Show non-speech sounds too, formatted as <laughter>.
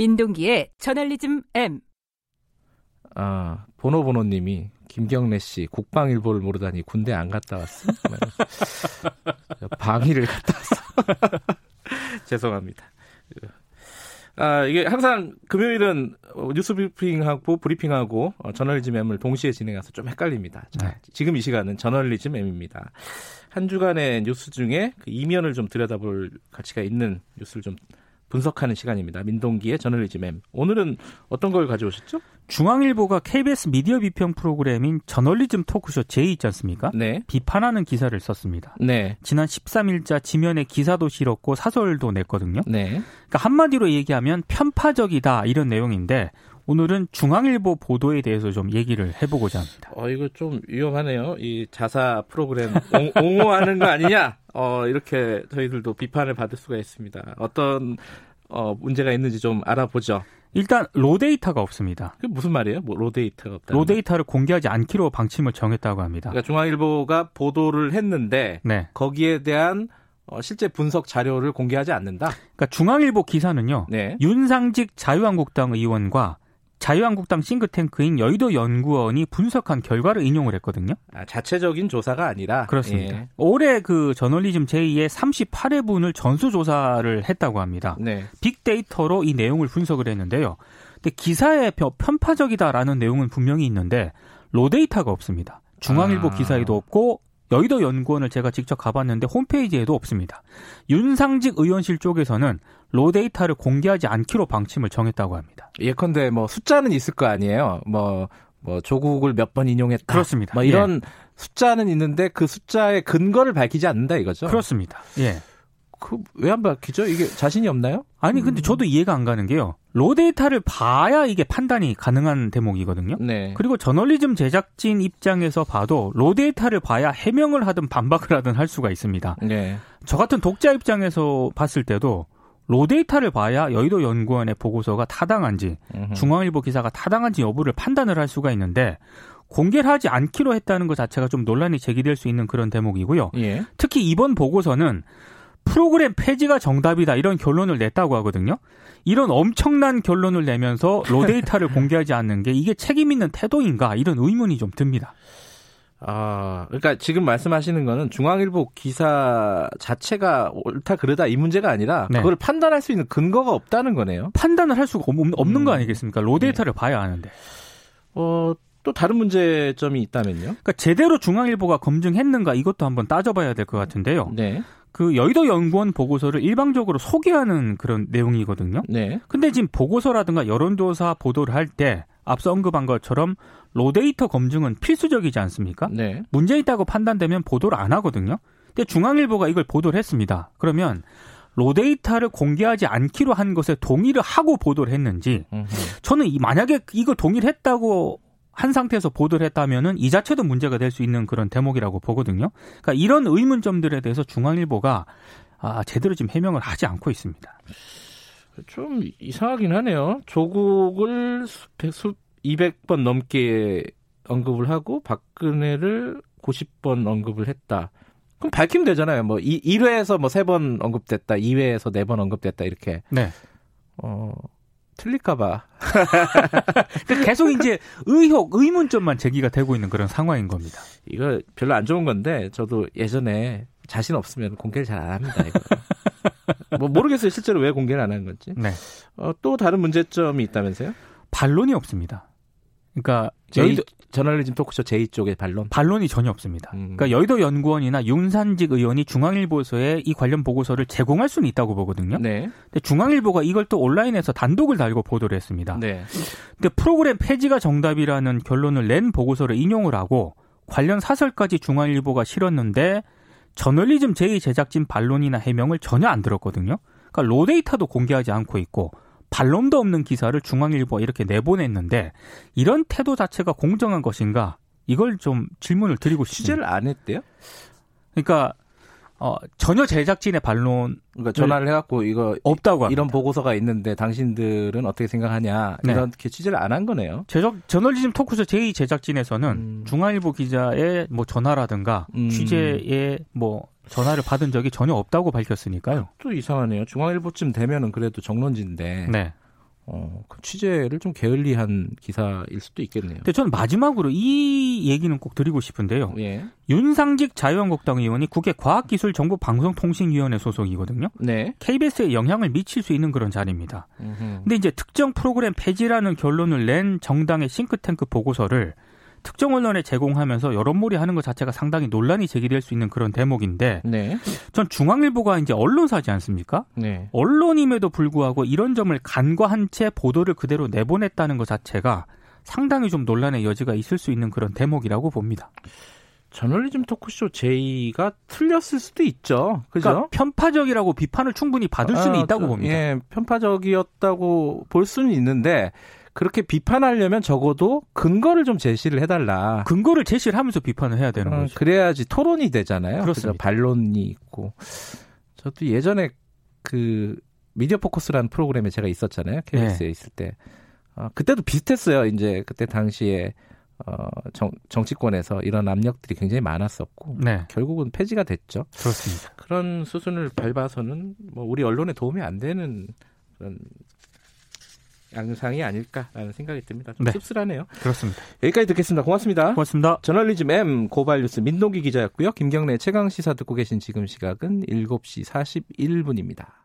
민동기의 저널리즘 M. 아, 보노보노님이 김경래 씨 국방일보를 모르다니 군대 안 갔다 왔어? 방위를 갔다 왔어. <laughs> 죄송합니다. 아, 이게 항상 금요일은 뉴스 브리핑하고 브리핑하고 어, 저널리즘 M을 동시에 진행해서 좀 헷갈립니다. 자, 네. 지금 이 시간은 저널리즘 M입니다. 한 주간의 뉴스 중에 그 이면을 좀 들여다볼 가치가 있는 뉴스를 좀 분석하는 시간입니다. 민동기의 저널리즘 M. 오늘은 어떤 걸 가져오셨죠? 중앙일보가 KBS 미디어 비평 프로그램인 저널리즘 토크쇼 J 있지 않습니까? 네. 비판하는 기사를 썼습니다. 네. 지난 13일자 지면에 기사도 실었고 사설도 냈거든요. 네. 그러니까 한마디로 얘기하면 편파적이다 이런 내용인데 오늘은 중앙일보 보도에 대해서 좀 얘기를 해보고자 합니다. 어, 이거 좀 위험하네요. 이 자사 프로그램 옹, 호하는거 아니냐? 어, 이렇게 저희들도 비판을 받을 수가 있습니다. 어떤 어, 문제가 있는지 좀 알아보죠. 일단 로데이터가 없습니다. 그 무슨 말이에요? 뭐 로데이터가 없다. 로데이터를 공개하지 않기로 방침을 정했다고 합니다. 그러니까 중앙일보가 보도를 했는데 네. 거기에 대한 어, 실제 분석 자료를 공개하지 않는다. 그러니까 중앙일보 기사는요. 네. 윤상직 자유한국당 의원과 자유한국당 싱크탱크인 여의도 연구원이 분석한 결과를 인용을 했거든요. 아, 자체적인 조사가 아니라 그렇습니다. 예. 올해 그 저널리즘 제2의 38회분을 전수 조사를 했다고 합니다. 네. 빅데이터로 이 내용을 분석을 했는데요. 근데 기사에 편파적이다라는 내용은 분명히 있는데 로데이터가 없습니다. 중앙일보 아. 기사에도 없고 여의도 연구원을 제가 직접 가봤는데 홈페이지에도 없습니다. 윤상직 의원실 쪽에서는 로 데이터를 공개하지 않기로 방침을 정했다고 합니다. 예컨대 뭐 숫자는 있을 거 아니에요. 뭐, 뭐 조국을 몇 번 인용했다. 그렇습니다. 뭐 이런 예. 숫자는 있는데 그 숫자의 근거를 밝히지 않는다 이거죠. 그렇습니다. 예. 그왜 안 밝히죠? 이게 자신이 없나요? 아니 근데 저도 이해가 안 가는 게요. raw 데이터를 봐야 이게 판단이 가능한 대목이거든요. 네. 그리고 저널리즘 제작진 입장에서 봐도 raw 데이터를 봐야 해명을 하든 반박을 하든 할 수가 있습니다. 네. 저 같은 독자 입장에서 봤을 때도 raw 데이터를 봐야 여의도 연구원의 보고서가 타당한지 으흠. 중앙일보 기사가 타당한지 여부를 판단을 할 수가 있는데 공개를 하지 않기로 했다는 것 자체가 좀 논란이 제기될 수 있는 그런 대목이고요. 예. 특히 이번 보고서는 프로그램 폐지가 정답이다 이런 결론을 냈다고 하거든요. 이런 엄청난 결론을 내면서 로데이터를 <laughs> 공개하지 않는 게 이게 책임 있는 태도인가 이런 의문이 좀 듭니다. 아, 그러니까 지금 말씀하시는 거는 중앙일보 기사 자체가 옳다 그르다 이 문제가 아니라 네. 그걸 판단할 수 있는 근거가 없다는 거네요. 판단을 할 수가 없는 음. 거 아니겠습니까? 로데이터를 네. 봐야 하는데. 어, 또 다른 문제점이 있다면요? 그러니까 제대로 중앙일보가 검증했는가 이것도 한번 따져봐야 될 것 같은데요. 네. 그 여의도 연구원 보고서를 일방적으로 소개하는 그런 내용이거든요. 네. 근데 지금 보고서라든가 여론조사 보도를 할 때 앞서 언급한 것처럼 로데이터 검증은 필수적이지 않습니까? 네. 문제 있다고 판단되면 보도를 안 하거든요. 근데 중앙일보가 이걸 보도를 했습니다. 그러면 로데이터를 공개하지 않기로 한 것에 동의를 하고 보도를 했는지 저는 만약에 이거 동의를 했다고 한 상태에서 보도를 했다면은 이 자체도 문제가 될 수 있는 그런 대목이라고 보거든요. 그러니까 이런 의문점들에 대해서 중앙일보가 아, 제대로 지금 해명을 하지 않고 있습니다. 좀 이상하긴 하네요. 조국을 수, 200번 넘게 언급을 하고 박근혜를 90번 언급을 했다. 그럼 밝히면 되잖아요. 뭐 1회에서 뭐 3번 언급됐다, 2회에서 4번 언급됐다 이렇게. 네. 어, 틀릴까봐. <laughs> 그러니까 계속 이제 의혹, 의문점만 제기가 되고 있는 그런 상황인 겁니다. 이거 별로 안 좋은 건데 저도 예전에 자신 없으면 공개를 잘 안 합니다. 이거. 뭐 모르겠어요. 실제로 왜 공개를 안 하는 건지. 네. 어, 또 다른 문제점이 있다면서요? 반론이 없습니다. 그러니까 제이, 저널리즘 토크쇼 제2 쪽의 반론? 반론이 전혀 없습니다. 음. 그러니까 여의도 연구원이나 윤산직 의원이 중앙일보서에 이 관련 보고서를 제공할 수는 있다고 보거든요. 네. 근데 중앙일보가 이걸 또 온라인에서 단독을 달고 보도를 했습니다. 네. 근데 프로그램 폐지가 정답이라는 결론을 낸 보고서를 인용을 하고 관련 사설까지 중앙일보가 실었는데 저널리즘 제2 제작진 반론이나 해명을 전혀 안 들었거든요. 그러니까 로데이터도 공개하지 않고 있고 반론도 없는 기사를 중앙일보가 이렇게 내보냈는데 이런 태도 자체가 공정한 것인가? 이걸 좀 질문을 드리고 싶습니다. 취재를 안 했대요? 그러니까 어, 전혀 제작진의 반론 그러니까 전화를 해갖고 이거 없다고 이런 보고서가 있는데 당신들은 어떻게 생각하냐 네. 이렇게 취재를 안 한 거네요. 제작 저널리즘 토크쇼 제2 제작진에서는 음. 중앙일보 기자의 뭐 전화라든가 음. 취재에 뭐 전화를 받은 적이 전혀 없다고 밝혔으니까요. 또 이상하네요. 중앙일보쯤 되면은 그래도 정론지인데. 네. 어, 그 취재를 좀 게을리한 기사일 수도 있겠네요. 근데 저는 마지막으로 이 얘기는 꼭 드리고 싶은데요. 예. 윤상직 자유한국당 의원이 국회 과학기술정보방송통신위원회 소속이거든요. 네. KBS에 영향을 미칠 수 있는 그런 자리입니다. 음흠. 근데 이제 특정 프로그램 폐지라는 결론을 낸 정당의 싱크탱크 보고서를 특정 언론에 제공하면서 여론몰이 하는 것 자체가 상당히 논란이 제기될 수 있는 그런 대목인데 네. 전 중앙일보가 이제 언론사지 않습니까? 네. 언론임에도 불구하고 이런 점을 간과한 채 보도를 그대로 내보냈다는 것 자체가 상당히 좀 논란의 여지가 있을 수 있는 그런 대목이라고 봅니다. 저널리즘 토크쇼 제의가 틀렸을 수도 있죠. 그죠? 그러니까 편파적이라고 비판을 충분히 받을 수는 아, 있다고 저, 봅니다. 예, 편파적이었다고 볼 수는 있는데 그렇게 비판하려면 적어도 근거를 좀 제시를 해달라. 근거를 제시를 하면서 비판을 해야 되는 어, 거죠. 그래야지 토론이 되잖아요. 그렇습니다. 반론이 있고. 저도 예전에 그 미디어 포커스라는 프로그램에 제가 있었잖아요. KBS에 네. 있을 때. 어, 그때도 비슷했어요. 이제 그때 당시에 어, 정, 정치권에서 이런 압력들이 굉장히 많았었고 네, 결국은 폐지가 됐죠. 그렇습니다. 그런 수순을 밟아서는 뭐 우리 언론에 도움이 안 되는 그런 양상이 아닐까라는 생각이 듭니다. 좀 네. 씁쓸하네요. 그렇습니다. 여기까지 듣겠습니다. 고맙습니다. 고맙습니다. 저널리즘 M 고발뉴스 민동기 기자였고요. 김경래 최강 시사 듣고 계신 지금 시각은 7시 41분입니다.